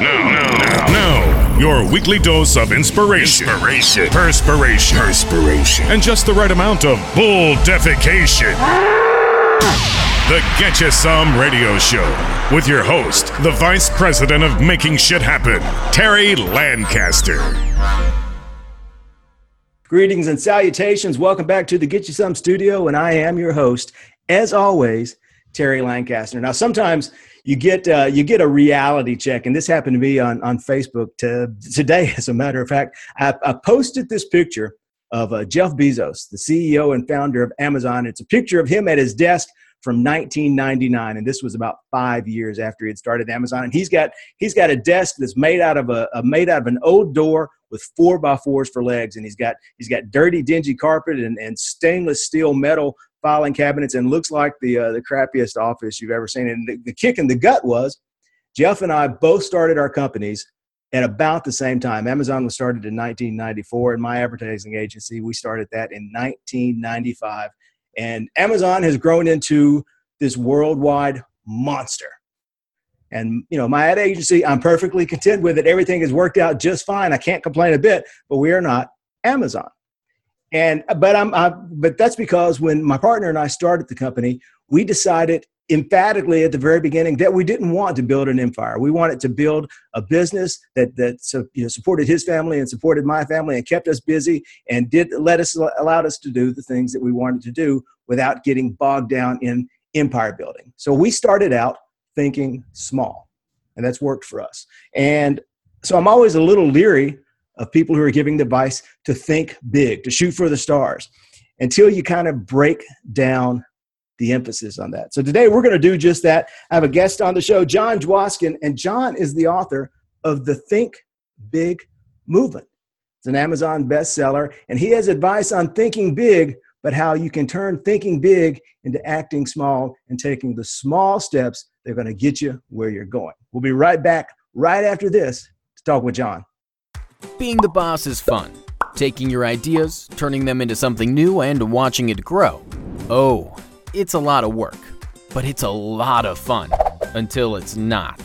now, now, now, your weekly dose of inspiration, inspiration, perspiration, perspiration, and just the right amount of bull defecation. The Get You Some Radio Show with your host, the Vice President of Making Shit Happen, Terry Lancaster. Greetings and salutations. Welcome back to the Get You Some studio, and I am your host, as always, Terry Lancaster. Now, sometimes you get uh, you get a reality check, and this happened to me on on Facebook to, today. As a matter of fact, I, I posted this picture of uh, Jeff Bezos, the CEO and founder of Amazon. It's a picture of him at his desk from 1999 and this was about five years after he had started amazon and he's got he's got a desk that's made out of a, a, made out of an old door with four by fours for legs and he's got he's got dirty dingy carpet and, and stainless steel metal filing cabinets and looks like the uh, the crappiest office you've ever seen and the, the kick in the gut was jeff and i both started our companies at about the same time amazon was started in 1994 and my advertising agency we started that in 1995 and Amazon has grown into this worldwide monster. And you know, my ad agency, I'm perfectly content with it. Everything has worked out just fine. I can't complain a bit, but we are not Amazon. And but I'm I, but that's because when my partner and I started the company, we decided emphatically at the very beginning that we didn't want to build an empire. We wanted to build a business that that you know, supported his family and supported my family and kept us busy and did let us allowed us to do the things that we wanted to do without getting bogged down in empire building. So we started out thinking small, and that's worked for us. And so I'm always a little leery of people who are giving advice to think big, to shoot for the stars, until you kind of break down the emphasis on that. So today we're going to do just that. I have a guest on the show, Jon Dwoskin, and Jon is the author of the Think Big Movement. It's an Amazon bestseller, and he has advice on thinking big, but how you can turn thinking big into acting small and taking the small steps that are going to get you where you're going. We'll be right back right after this to talk with Jon. Being the boss is fun. Taking your ideas, turning them into something new, and watching it grow. Oh, it's a lot of work, but it's a lot of fun until it's not.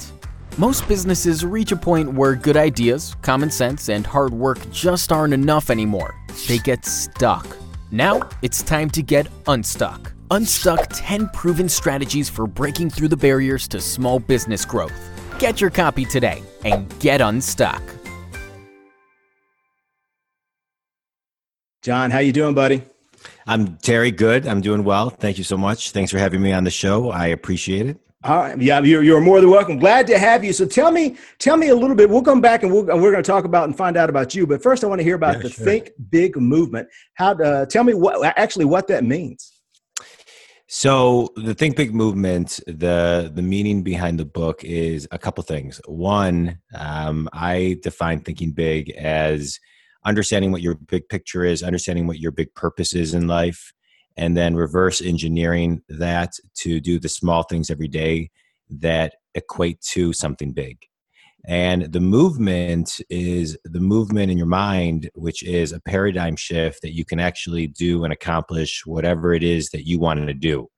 Most businesses reach a point where good ideas, common sense, and hard work just aren't enough anymore. They get stuck. Now it's time to get unstuck. Unstuck 10 proven strategies for breaking through the barriers to small business growth. Get your copy today and get unstuck. Jon, how you doing, buddy? I'm Terry. Good. I'm doing well. Thank you so much. Thanks for having me on the show. I appreciate it. All right. Yeah, you're, you're more than welcome. Glad to have you. So tell me, tell me a little bit. We'll come back and, we we are going to talk about and find out about you. But first, I want to hear about yeah, the sure. Think Big movement. How? Uh, tell me what actually what that means. So the Think Big movement, the the meaning behind the book is a couple things. One, um, I define thinking big as understanding what your big picture is, understanding what your big purpose is in life, and then reverse engineering that to do the small things every day that equate to something big. And the movement is the movement in your mind, which is a paradigm shift that you can actually do and accomplish whatever it is that you wanted to do.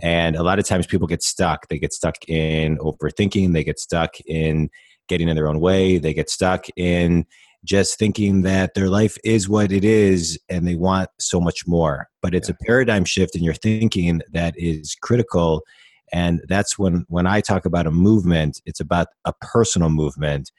And a lot of times people get stuck. They get stuck in overthinking, they get stuck in getting in their own way, they get stuck in just thinking that their life is what it is and they want so much more. But it's yeah. a paradigm shift in your thinking that is critical. And that's when, when I talk about a movement, it's about a personal movement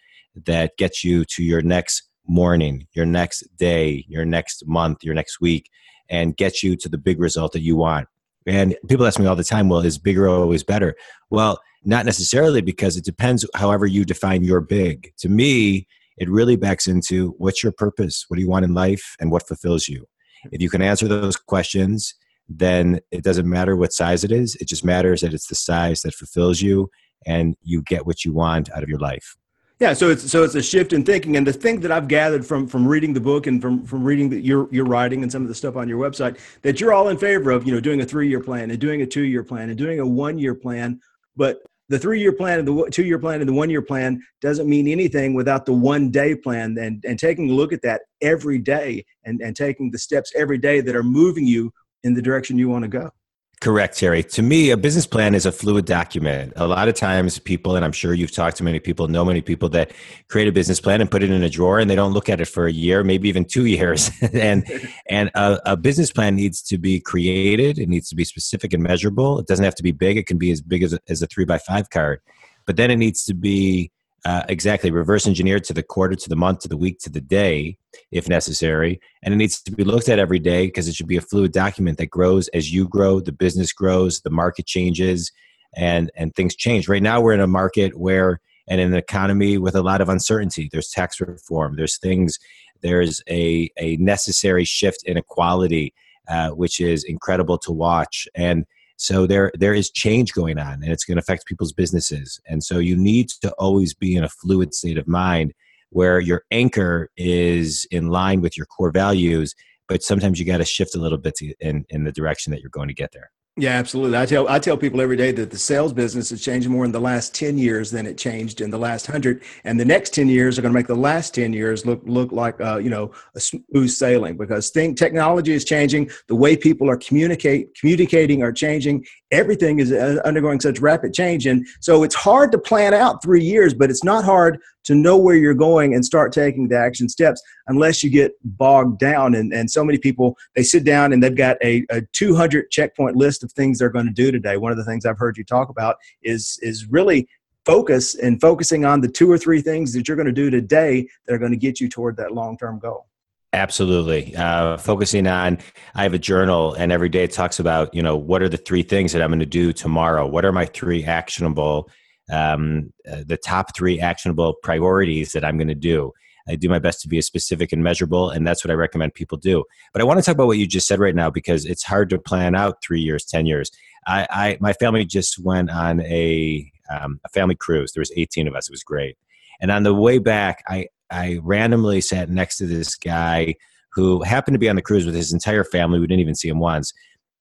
that gets you to your next morning, your next day, your next month, your next week, and gets you to the big result that you want. And people ask me all the time, well, is bigger always better? Well, not necessarily because it depends however you define your big. To me, it really backs into what's your purpose? What do you want in life? And what fulfills you? If you can answer those questions, then it doesn't matter what size it is. It just matters that it's the size that fulfills you and you get what you want out of your life. Yeah, so it's so it's a shift in thinking, and the thing that I've gathered from from reading the book and from from reading the, your your writing and some of the stuff on your website that you're all in favor of, you know, doing a three year plan and doing a two year plan and doing a one year plan, but the three year plan and the two year plan and the one year plan doesn't mean anything without the one day plan and, and taking a look at that every day and, and taking the steps every day that are moving you in the direction you want to go. Correct, Terry. To me, a business plan is a fluid document. A lot of times, people, and I'm sure you've talked to many people, know many people that create a business plan and put it in a drawer, and they don't look at it for a year, maybe even two years. and and a, a, business plan needs to be created. It needs to be specific and measurable. It doesn't have to be big. It can be as big as a, as a three by five card, but then it needs to be uh, exactly. Reverse engineered to the quarter to the month to the week to the day if necessary. And it needs to be looked at every day because it should be a fluid document that grows as you grow the business grows the market changes and and things change. Right now we're in a market where and in an economy with a lot of uncertainty. There's tax reform. There's things there's a, a necessary shift in equality uh, which is incredible to watch. And so there there is change going on, and it's going to affect people's businesses. And so you need to always be in a fluid state of mind where your anchor is in line with your core values, but sometimes you got to shift a little bit to, in in the direction that you're going to get there. Yeah, absolutely. I tell I tell people every day that the sales business has changed more in the last ten years than it changed in the last hundred, and the next ten years are going to make the last ten years look look like uh, you know a smooth sailing because thing technology is changing, the way people are communicate communicating are changing. Everything is uh, undergoing such rapid change, and so it's hard to plan out three years, but it's not hard to know where you're going and start taking the action steps unless you get bogged down. And, and so many people, they sit down and they've got a, a 200 checkpoint list of things they're going to do today. One of the things I've heard you talk about is, is really focus and focusing on the two or three things that you're going to do today that are going to get you toward that long-term goal. Absolutely. Uh, focusing on, I have a journal, and every day it talks about, you know, what are the three things that I'm going to do tomorrow? What are my three actionable um, uh, the top three actionable priorities that I'm going to do. I do my best to be as specific and measurable, and that's what I recommend people do. But I want to talk about what you just said right now because it's hard to plan out three years, ten years. I, I my family just went on a um, a family cruise. There was 18 of us. It was great. And on the way back, I I randomly sat next to this guy who happened to be on the cruise with his entire family. We didn't even see him once,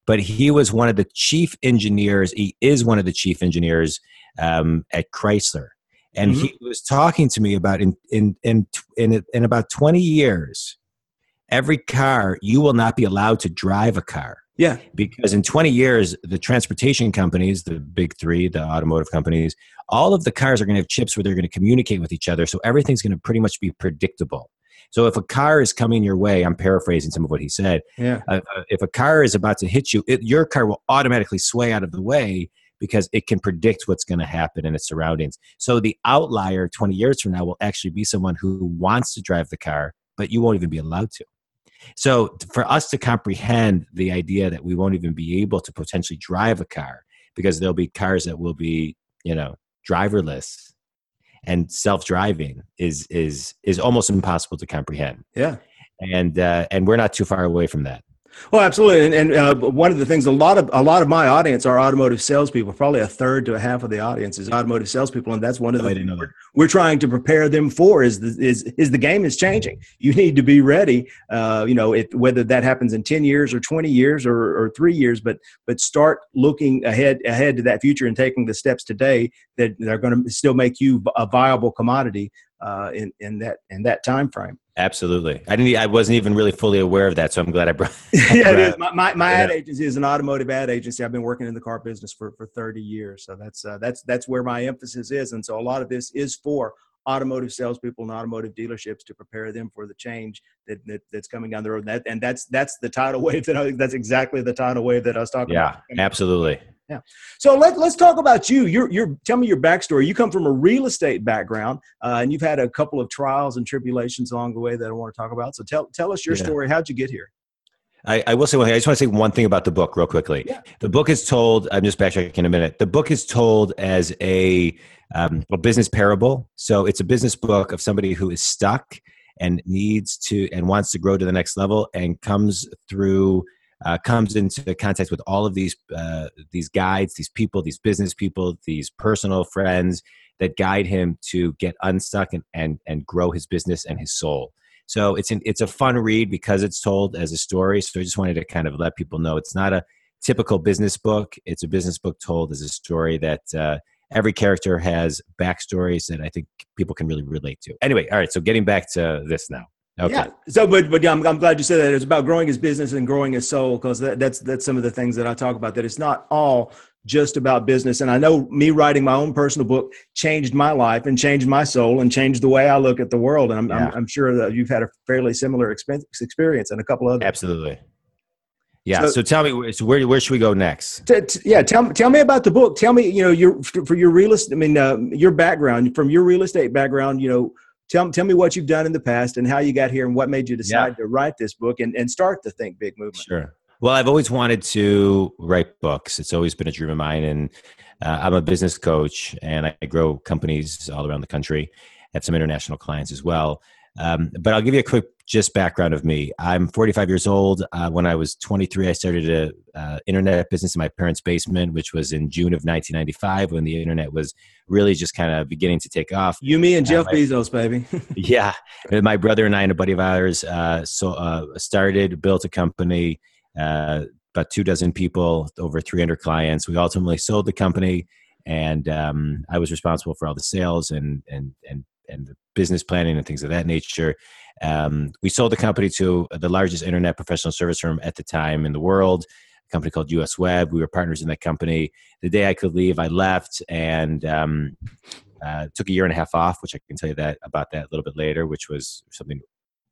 but he was one of the chief engineers. He is one of the chief engineers um, at Chrysler, and mm-hmm. he was talking to me about in in in in, in about twenty years, every car you will not be allowed to drive a car. Yeah. Because in 20 years, the transportation companies, the big three, the automotive companies, all of the cars are going to have chips where they're going to communicate with each other. So everything's going to pretty much be predictable. So if a car is coming your way, I'm paraphrasing some of what he said. Yeah. Uh, uh if a car is about to hit you, it, your car will automatically sway out of the way because it can predict what's going to happen in its surroundings. So the outlier 20 years from now will actually be someone who wants to drive the car, but you won't even be allowed to. So for us to comprehend the idea that we won't even be able to potentially drive a car because there'll be cars that will be, you know, driverless and self-driving is is is almost impossible to comprehend. Yeah. And uh, and we're not too far away from that. Well, absolutely, and, and uh, one of the things a lot of a lot of my audience are automotive salespeople. Probably a third to a half of the audience is automotive salespeople, and that's one of the things we're, we're, trying to prepare them for. Is the, is is the game is changing? You need to be ready. Uh, you know, if, whether that happens in ten years or twenty years or, or three years, but but start looking ahead ahead to that future and taking the steps today that are going to still make you a viable commodity uh, in in that in that time frame. Absolutely, I didn't. I wasn't even really fully aware of that, so I'm glad I brought. yeah, it is. My, my, my yeah. ad agency is an automotive ad agency. I've been working in the car business for for 30 years, so that's uh, that's that's where my emphasis is, and so a lot of this is for automotive salespeople and automotive dealerships to prepare them for the change that, that that's coming down the road. And, that, and that's that's the tidal wave that I, that's exactly the tidal wave that I was talking yeah, about. Yeah, absolutely. Yeah. So let, let's talk about you. You're, you're, tell me your backstory. You come from a real estate background, uh, and you've had a couple of trials and tribulations along the way that I want to talk about. So tell, tell us your yeah. story. How'd you get here? I, I, will say one thing. I just want to say one thing about the book real quickly. Yeah. The book is told, I'm just backtracking in a minute. The book is told as a, um, a business parable. So it's a business book of somebody who is stuck and needs to and wants to grow to the next level and comes through uh, comes into contact with all of these uh, these guides, these people, these business people, these personal friends that guide him to get unstuck and and, and grow his business and his soul. So it's an, it's a fun read because it's told as a story. So I just wanted to kind of let people know it's not a typical business book. It's a business book told as a story that uh, every character has backstories that I think people can really relate to. Anyway, all right. So getting back to this now. Okay. Yeah. So, but but yeah, I'm, I'm glad you said that. It's about growing his business and growing his soul because that, that's that's some of the things that I talk about. That it's not all just about business. And I know me writing my own personal book changed my life and changed my soul and changed the way I look at the world. And I'm Yeah. I'm, I'm sure that you've had a fairly similar experience and a couple of Absolutely. Yeah. So- So, tell me, so where where should we go next? T- t- yeah, tell tell me about the book. Tell me, you know, your for your real estate. I mean, uh, your background from your real estate background. You know, tell tell me what you've done in the past and how you got here and what made you decide to write this book and, and start the Think Big movement. Sure. Well, I've always wanted to write books. It's always been a dream of mine, and uh, I'm a business coach, and I grow companies all around the country. have some international clients as well. Um, but I'll give you a quick just background of me. I'm 45 years old. Uh, when I was 23, I started a uh, internet business in my parents' basement, which was in June of 1995 when the internet was really just kind of beginning to take off. You, me, and Yeah, Jeff my- Bezos, baby. yeah my brother and i and a buddy of ours uh, so uh, started built a company uh, about two dozen people over 300 clients we ultimately sold the company and um, i was responsible for all the sales and and and and the business planning and things of that nature um, we sold the company to the largest internet professional service firm at the time in the world a company called USWeb we were partners in that company the day i could leave i left and um, uh, took a year and a half off, which I can tell you that about that a little bit later, which was something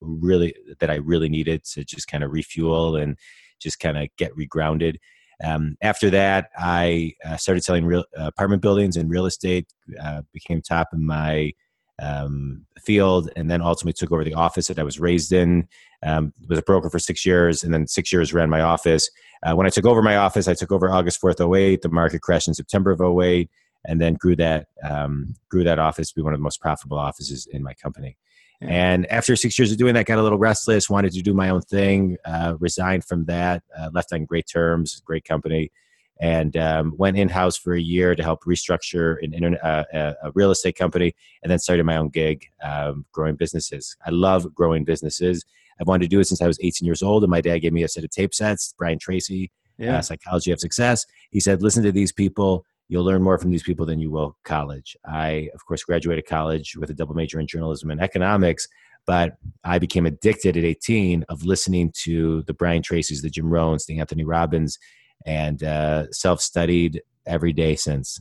really that I really needed to just kind of refuel and just kind of get regrounded. Um, after that, I uh, started selling real uh, apartment buildings and real estate. Uh, became top in my um, field, and then ultimately took over the office that I was raised in. Um, was a broker for six years, and then six years ran my office. Uh, when I took over my office, I took over August fourth, 08. The market crashed in September of 08 and then grew that um, grew that office to be one of the most profitable offices in my company. Yeah. And after six years of doing that, got a little restless, wanted to do my own thing, uh, resigned from that, uh, left on great terms, great company, and um, went in house for a year to help restructure an internet, uh, a, a real estate company, and then started my own gig, um, growing businesses. I love growing businesses. I've wanted to do it since I was 18 years old, and my dad gave me a set of tape sets. Brian Tracy, uh, Psychology of Success. He said, "Listen to these people." You'll learn more from these people than you will college. I, of course, graduated college with a double major in journalism and economics, but I became addicted at 18 of listening to the Brian Tracy's, the Jim Rohns, the Anthony Robbins, and uh, self-studied every day since.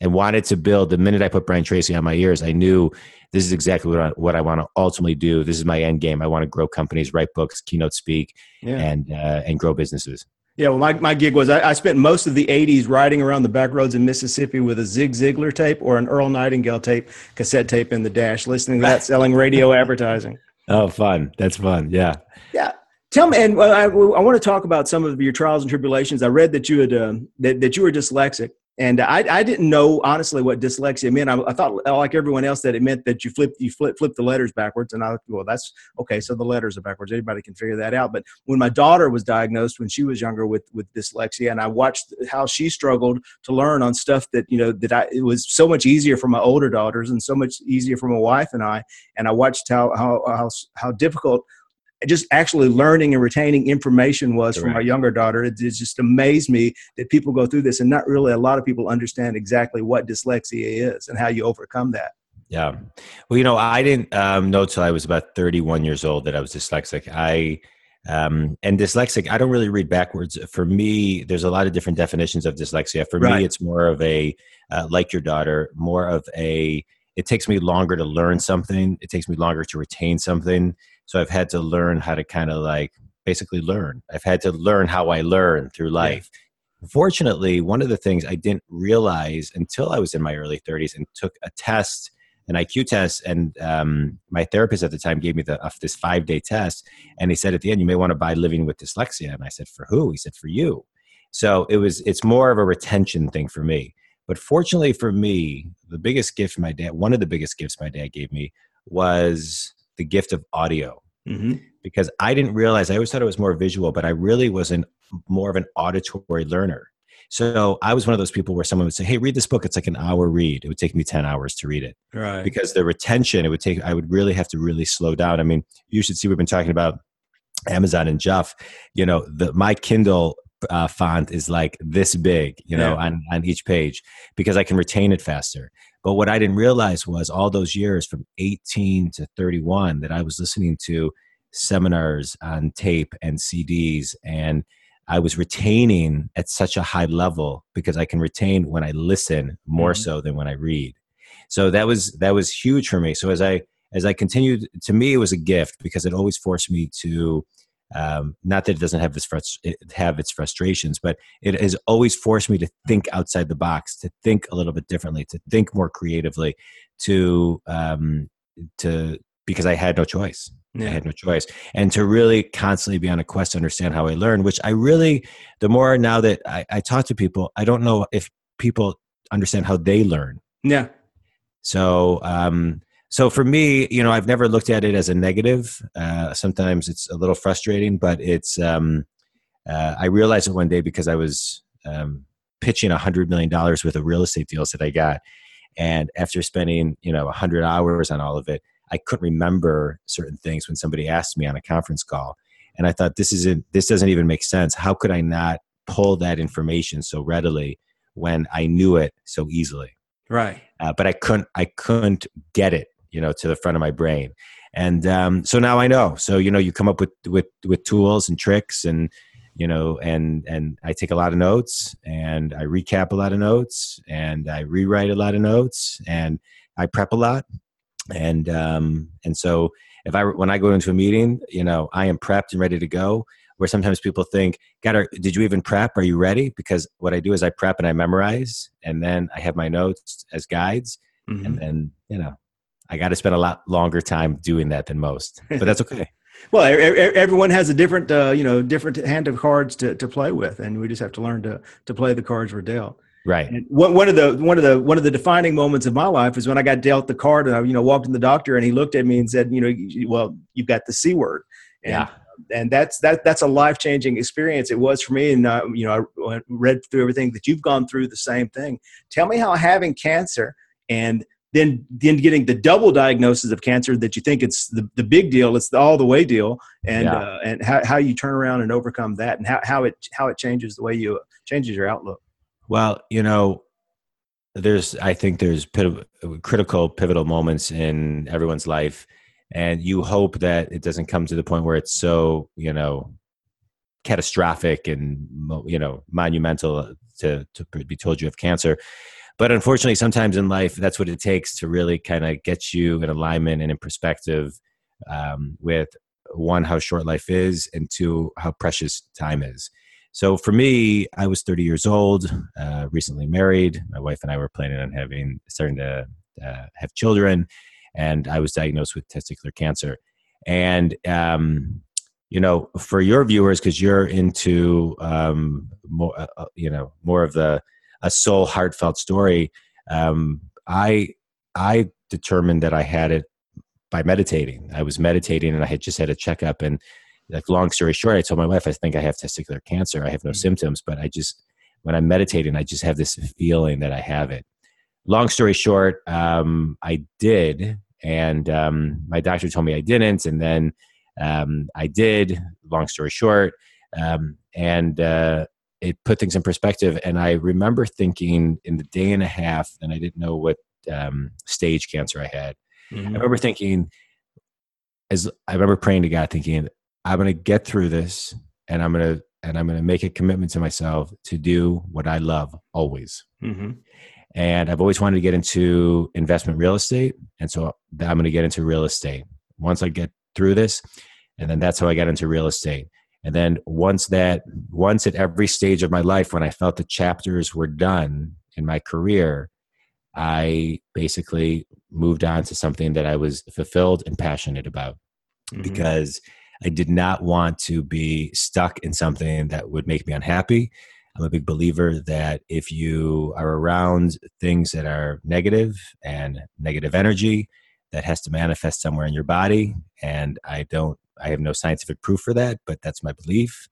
And wanted to build. The minute I put Brian Tracy on my ears, I knew this is exactly what I, what I want to ultimately do. This is my end game. I want to grow companies, write books, keynote speak, yeah. and uh, and grow businesses. Yeah, well, my, my gig was I, I spent most of the 80s riding around the back roads in Mississippi with a Zig Ziglar tape or an Earl Nightingale tape, cassette tape in the dash, listening to that, selling radio advertising. Oh, fun! That's fun. Yeah. Yeah. Tell me, and I, I want to talk about some of your trials and tribulations. I read that you had um, that, that you were dyslexic, and I, I didn't know honestly what dyslexia meant. I, I thought, like everyone else, that it meant that you flip you flip flip the letters backwards. And I well, that's okay. So the letters are backwards. Anybody can figure that out. But when my daughter was diagnosed when she was younger with with dyslexia, and I watched how she struggled to learn on stuff that you know that I it was so much easier for my older daughters and so much easier for my wife and I. And I watched how how how, how difficult just actually learning and retaining information was for my Correct. younger daughter. It, it just amazed me that people go through this and not really a lot of people understand exactly what dyslexia is and how you overcome that. Yeah. Well, you know, I didn't um, know till I was about 31 years old that I was dyslexic. I um, and dyslexic, I don't really read backwards. For me, there's a lot of different definitions of dyslexia. For Right. me, it's more of a uh, like your daughter, more of a. It takes me longer to learn something. It takes me longer to retain something. So I've had to learn how to kind of like basically learn. I've had to learn how I learn through life. Fortunately, one of the things I didn't realize until I was in my early 30s and took a test, an IQ test, and um, my therapist at the time gave me the, uh, this five day test, and he said at the end, "You may want to buy Living with Dyslexia." And I said, "For who?" He said, "For you." So it was. It's more of a retention thing for me. But fortunately for me, the biggest gift my dad, one of the biggest gifts my dad gave me, was the gift of audio Mm-hmm. because I didn't realize I always thought it was more visual, but I really was an, more of an auditory learner. So I was one of those people where someone would say, "Hey, read this book. It's like an hour read. It would take me ten hours to read it Right. because the retention it would take. I would really have to really slow down. I mean, you should see we've been talking about Amazon and Jeff. You know, the my Kindle uh, font is like this big, you know, Yeah. on, on each page because I can retain it faster. But what I didn't realize was all those years from 18 to 31 that I was listening to seminars on tape and CDs and I was retaining at such a high level because I can retain when I listen more mm-hmm. so than when I read. So that was that was huge for me. So as I as I continued, to me it was a gift because it always forced me to um, not that it doesn't have its frust- have its frustrations, but it has always forced me to think outside the box, to think a little bit differently, to think more creatively, to um, to because I had no choice. Yeah. I had no choice, and to really constantly be on a quest to understand how I learn. Which I really, the more now that I, I talk to people, I don't know if people understand how they learn. Yeah. So um, so for me you know i've never looked at it as a negative. Uh, sometimes it's a little frustrating but it's um, uh, i realized it one day because i was um, pitching a hundred million dollars worth of real estate deals that i got. And after spending you know a hundred hours on all of it i couldn't remember certain things when somebody asked me on a conference call. And i thought this isn't this doesn't even make sense. How could i not pull that information so readily when i knew it so easily? Right. Uh, but i couldn't i couldn't get it you know to the front of my brain. And um, so now i know. So you know you come up with with with tools and tricks and you know and and i take a lot of notes and i recap a lot of notes and i rewrite a lot of notes and i prep a lot. And um and so if i when i go into a meeting you know i am prepped and ready to go where sometimes people think god are, did you even prep? Are you ready? Because what i do is i prep and i memorize and then i have my notes as guides mm-hmm. and then you know I got to spend a lot longer time doing that than most, but that's okay. well, everyone has a different, uh, you know, different hand of cards to, to play with, and we just have to learn to to play the cards we're dealt. Right. And one of the one of the one of the defining moments of my life is when I got dealt the card, and I, you know, walked in the doctor, and he looked at me and said, you know, well, you've got the c word. And, yeah. And that's that. That's a life changing experience. It was for me, and uh, you know, I read through everything that you've gone through. The same thing. Tell me how having cancer and then then getting the double diagnosis of cancer that you think it's the, the big deal it's the all the way deal. And yeah. uh, and how, how you turn around and overcome that and how, how it how it changes the way you changes your outlook. Well you know there's i think there's critical pivotal moments in everyone's life. And you hope that it doesn't come to the point where it's so you know catastrophic and you know monumental to, to be told you have cancer but unfortunately sometimes in life that's what it takes to really kind of get you in alignment and in perspective um, with one how short life is and two how precious time is. So for me i was 30 years old uh, recently married. My wife and i were planning on having starting to uh, have children and i was diagnosed with testicular cancer. And um, you know for your viewers because you're into um, more uh, uh you know more of the a soul heartfelt story. Um, i i determined that i had it by meditating. I was meditating and i had just had a checkup and like long story short i told my wife i think i have testicular cancer. I have no mm-hmm. symptoms but i just when i'm meditating i just have this feeling that i have it. Long story short um, i did and um, my doctor told me i didn't and then um, i did long story short um, and uh, it put things in perspective. And I remember thinking in the day and a half, and I didn't know what um, stage cancer I had. Mm-hmm. I remember thinking, as I remember praying to God, thinking, I'm going to get through this, and I'm going to and I'm going to make a commitment to myself to do what I love always. Mm-hmm. And I've always wanted to get into investment real estate, and so I'm going to get into real estate once I get through this, and then that's how I got into real estate. And then once that, once at every stage of my life, when I felt the chapters were done in my career, I basically moved on to something that I was fulfilled and passionate about mm-hmm. because I did not want to be stuck in something that would make me unhappy. I'm a big believer that if you are around things that are negative and negative energy, that has to manifest somewhere in your body. And I don't I have no scientific proof for that, but that's my belief.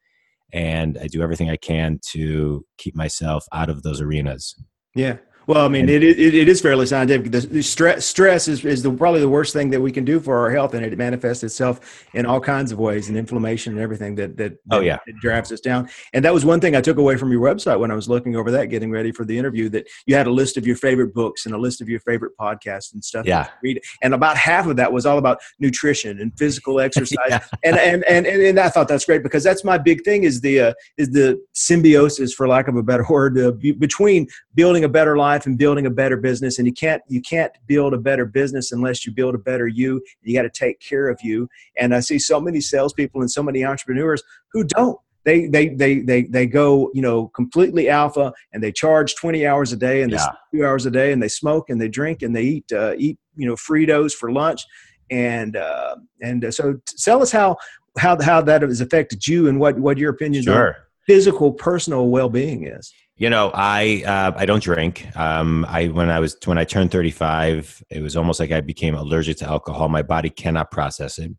And I do everything I can to keep myself out of those arenas. Yeah. Well, I mean, it, it, it is fairly scientific. The, the stress stress is, is the, probably the worst thing that we can do for our health, and it manifests itself in all kinds of ways, and inflammation and everything that that, oh yeah that drives us down. And that was one thing I took away from your website when I was looking over that, getting ready for the interview. That you had a list of your favorite books and a list of your favorite podcasts and stuff. Yeah. read, and about half of that was all about nutrition and physical exercise. yeah. and, and, and and and I thought that's great because that's my big thing is the uh, is the symbiosis, for lack of a better word, uh, between building a better life and building a better business. And you can't you can't build a better business unless you build a better you. You got to take care of you. And i see so many salespeople and so many entrepreneurs who don't. They they they they they go you know completely alpha and they charge 20 hours a day and they yeah. two hours a day and they smoke and they drink and they eat uh, eat you know fritos for lunch. And uh, and uh, so tell us how how how that has affected you and what what your opinions sure. on physical personal well-being is you know, I uh, I don't drink. Um, I when I was when I turned 35, it was almost like I became allergic to alcohol. My body cannot process it.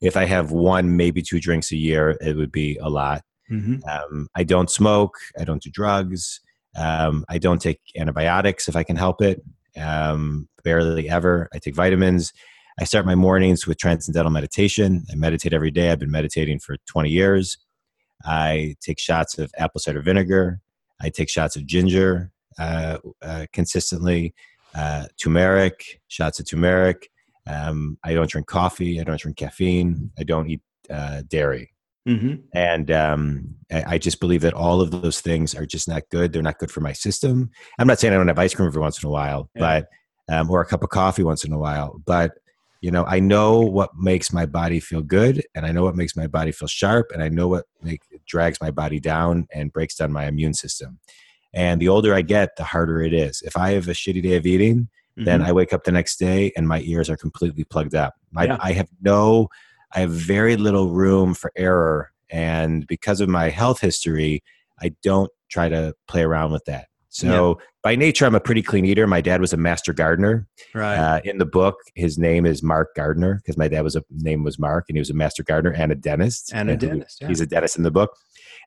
If I have one, maybe two drinks a year, it would be a lot. Mm-hmm. Um, I don't smoke. I don't do drugs. Um, I don't take antibiotics if I can help it. Um, barely ever. I take vitamins. I start my mornings with transcendental meditation. I meditate every day. I've been meditating for 20 years. I take shots of apple cider vinegar. I take shots of ginger uh, uh, consistently, uh, turmeric, shots of turmeric. Um, I don't drink coffee. I don't drink caffeine. I don't eat uh, dairy. Mm-hmm. And um, I, I, just believe that all of those things are just not good. They're not good for my system. I'm not saying I don't have ice cream every once in a while, yeah. but um, or a cup of coffee once in a while. But you know, I know what makes my body feel good, and I know what makes my body feel sharp, and I know what make, drags my body down and breaks down my immune system. And the older I get, the harder it is. If I have a shitty day of eating, mm-hmm. then I wake up the next day and my ears are completely plugged up. I, yeah. I have no, I have very little room for error. And because of my health history, I don't try to play around with that. So yeah. by nature, I'm a pretty clean eater. My dad was a master gardener. Right. Uh, in the book, his name is Mark Gardner because my dad was a name was Mark, and he was a master gardener and a dentist. And a dentist. Yeah. He's a dentist in the book.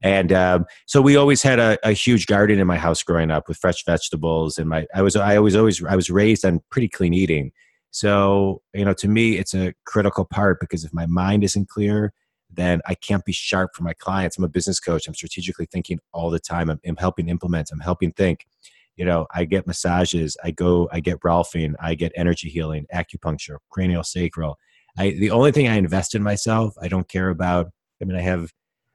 And um, so we always had a, a, huge garden in my house growing up with fresh vegetables. And my I was I was always I was raised on pretty clean eating. So you know, to me, it's a critical part because if my mind isn't clear, then I can't be sharp for my clients. I'm a business coach. I'm strategically thinking all the time. I'm, I'm, helping implement. I'm helping think. You know, I get massages. I go. I get Rolfing. I get energy healing, acupuncture, cranial sacral. I the only thing I invest in myself. I don't care about. I mean, I have.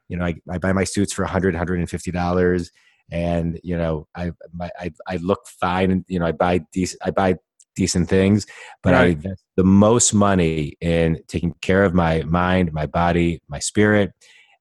You know, I, I buy my suits for 100 150 dollars and you know I, my, I i look fine you know i buy these i buy decent things, but right. I invest the most money in taking care of my mind, my body, my spirit,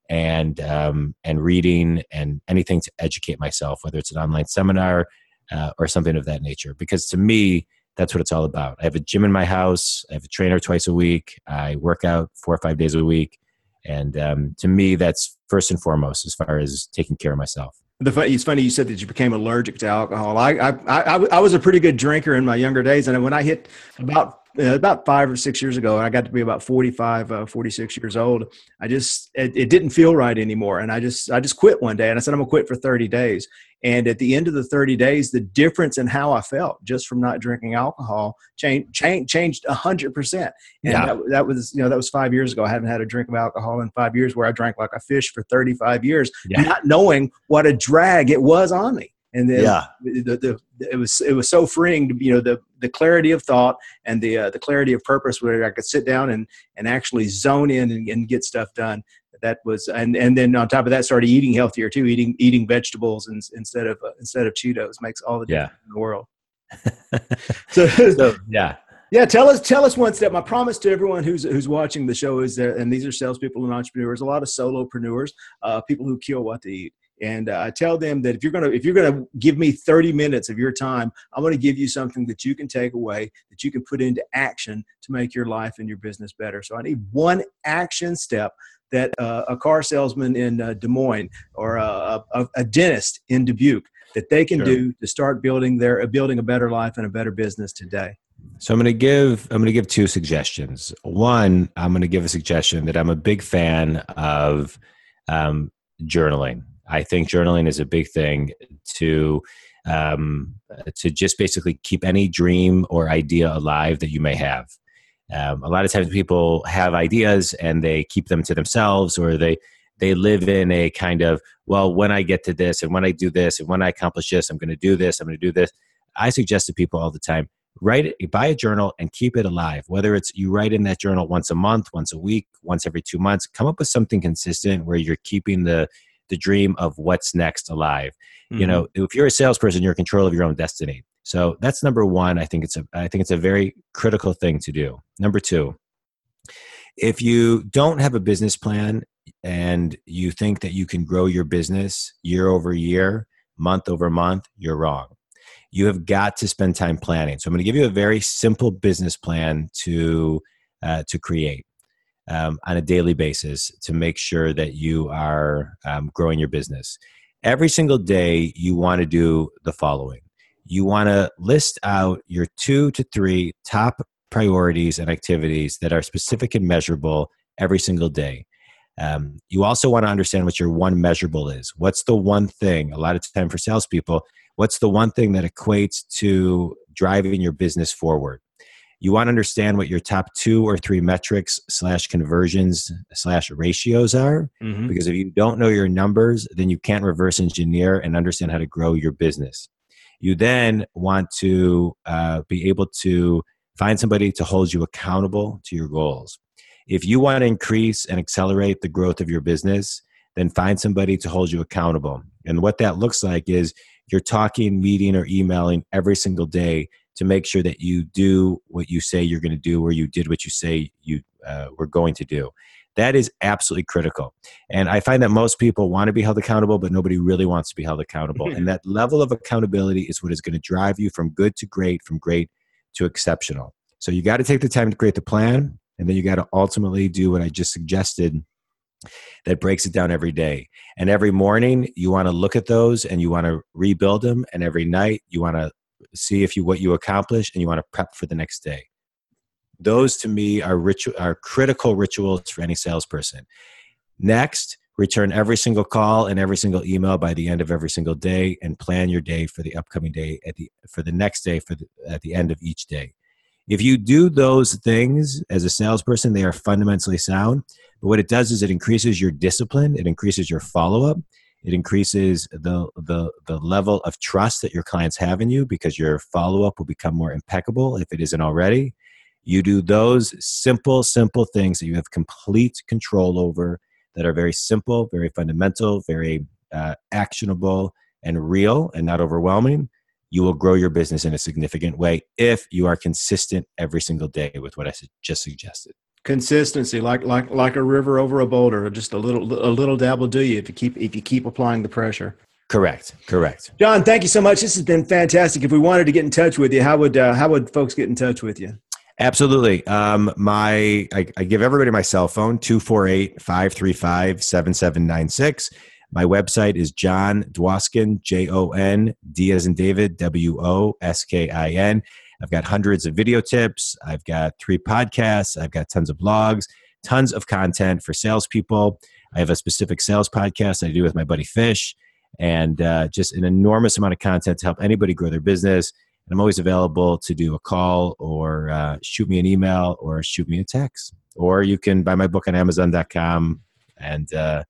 and um, and reading and anything to educate myself, whether it's an online seminar uh, or something of that nature. Because to me, that's what it's all about. I have a gym in my house. I have a trainer twice a week. I work out four or five days a week, and um, to me, that's first and foremost as far as taking care of myself. The it's funny you said that you became allergic to alcohol. I, I I I was a pretty good drinker in my younger days, and when I hit about uh, about five or six years ago, I got to be about 45, uh, 46 years old. I just, it, it, didn't feel right anymore. And I just, I just quit one day and I said, I'm gonna quit for 30 days. And at the end of the 30 days, the difference in how I felt just from not drinking alcohol changed, changed, changed a hundred percent. And yeah. that, that was, you know, that was five years ago. I haven't had a drink of alcohol in five years where I drank like a fish for 35 years, yeah. not knowing what a drag it was on me and then yeah. the, the, it was it was so freeing to you know the the clarity of thought and the uh, the clarity of purpose where I could sit down and and actually zone in and, and, get stuff done. That was and and then on top of that, started eating healthier too, eating eating vegetables and, instead of uh, instead of Cheetos makes all the difference yeah. in the world. so, so yeah, yeah, tell us tell us one step. My promise to everyone who's who's watching the show is that, and these are salespeople and entrepreneurs, a lot of solopreneurs, uh, people who kill what they eat. And uh, I tell them that if you're gonna if you're gonna give me 30 minutes of your time, I'm gonna give you something that you can take away, that you can put into action to make your life and your business better. So I need one action step that uh, a car salesman in uh, Des Moines or a, a, a, dentist in Dubuque that they can sure. do to start building their uh, building a better life and a better business today. So I'm going to give I'm going to give two suggestions. One, I'm going to give a suggestion that I'm a big fan of um, journaling. I think journaling is a big thing to um, to just basically keep any dream or idea alive that you may have. Um, a lot of times people have ideas and they keep them to themselves or they they live in a kind of well when i get to this and when i do this and when i accomplish this i'm going to do this i'm going to do this i suggest to people all the time write it buy a journal and keep it alive whether it's you write in that journal once a month once a week once every two months come up with something consistent where you're keeping the the dream of what's next alive mm-hmm. you know if you're a salesperson you're in control of your own destiny so that's number one. I think it's a I think it's a very critical thing to do. Number two, if you don't have a business plan and you think that you can grow your business year over year, month over month, you're wrong. You have got to spend time planning. So I'm going to give you a very simple business plan to uh, to create um, on a daily basis to make sure that you are um, growing your business. Every single day, you want to do the following you want to list out your two to three top priorities and activities that are specific and measurable every single day. Um, you also want to understand what your one measurable is. What's the one thing? A lot of time for salespeople, what's the one thing that equates to driving your business forward? You want to understand what your top two or three metrics slash conversions slash ratios are, mm-hmm. because if you don't know your numbers, then you can't reverse engineer and understand how to grow your business. You then want to uh, be able to find somebody to hold you accountable to your goals. If you want to increase and accelerate the growth of your business, then find somebody to hold you accountable. And what that looks like is you're talking, meeting, or emailing every single day to make sure that you do what you say you're going to do or you did what you say you uh, were going to do. That is absolutely critical. And I find that most people want to be held accountable, but nobody really wants to be held accountable. and that level of accountability is what is going to drive you from good to great, from great to exceptional. So you got to take the time to create the plan, and then you got to ultimately do what I just suggested that breaks it down every day. And every morning you want to look at those and you want to rebuild them. And every night you want to see if you what you accomplish and you want to prep for the next day. Those to me are ritual are critical rituals for any salesperson. Next, return every single call and every single email by the end of every single day and plan your day for the upcoming day at the for the next day for the, at the end of each day. If you do those things as a salesperson, they are fundamentally sound. But what it does is it increases your discipline, it increases your follow up, it increases the, the, the level of trust that your clients have in you because your follow up will become more impeccable if it isn't already. You do those simple, simple things that you have complete control over that are very simple, very fundamental, very uh, actionable, and real and not overwhelming. You will grow your business in a significant way if you are consistent every single day with what I just suggested. Consistency, like like like a river over a boulder, just a little a little dab will do you if you keep if you keep applying the pressure. Correct. Correct. Jon, thank you so much. This has been fantastic. If we wanted to get in touch with you, how would uh, how would folks get in touch with you? Absolutely. Um, my I, I, give everybody my cell phone 248-535-7796. My website is jon Dwoskin, J O N D as in David, W O S K I N. I've got hundreds of video tips. I've got three podcasts. I've got tons of blogs, tons of content for salespeople. I have a specific sales podcast I do with my buddy Fish, and uh, just an enormous amount of content to help anybody grow their business. And I'm always available to do a call or uh, shoot me an email or shoot me a text. Or you can buy my book on Amazon.com and, uh,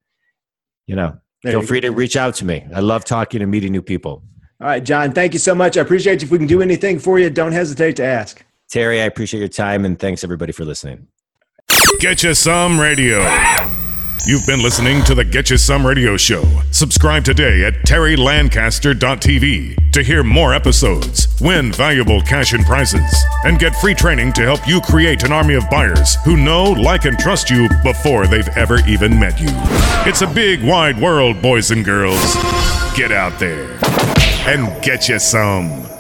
you know, there feel you free go. to reach out to me. I love talking and meeting new people. All right, Jon, thank you so much. I appreciate you. If we can do anything for you, don't hesitate to ask. Terry, I appreciate your time and thanks everybody for listening. Get you some radio. You've been listening to the Get You Some Radio Show. Subscribe today at terrylancaster.tv to hear more episodes, win valuable cash and prizes, and get free training to help you create an army of buyers who know, like, and trust you before they've ever even met you. It's a big, wide world, boys and girls. Get out there and get you some.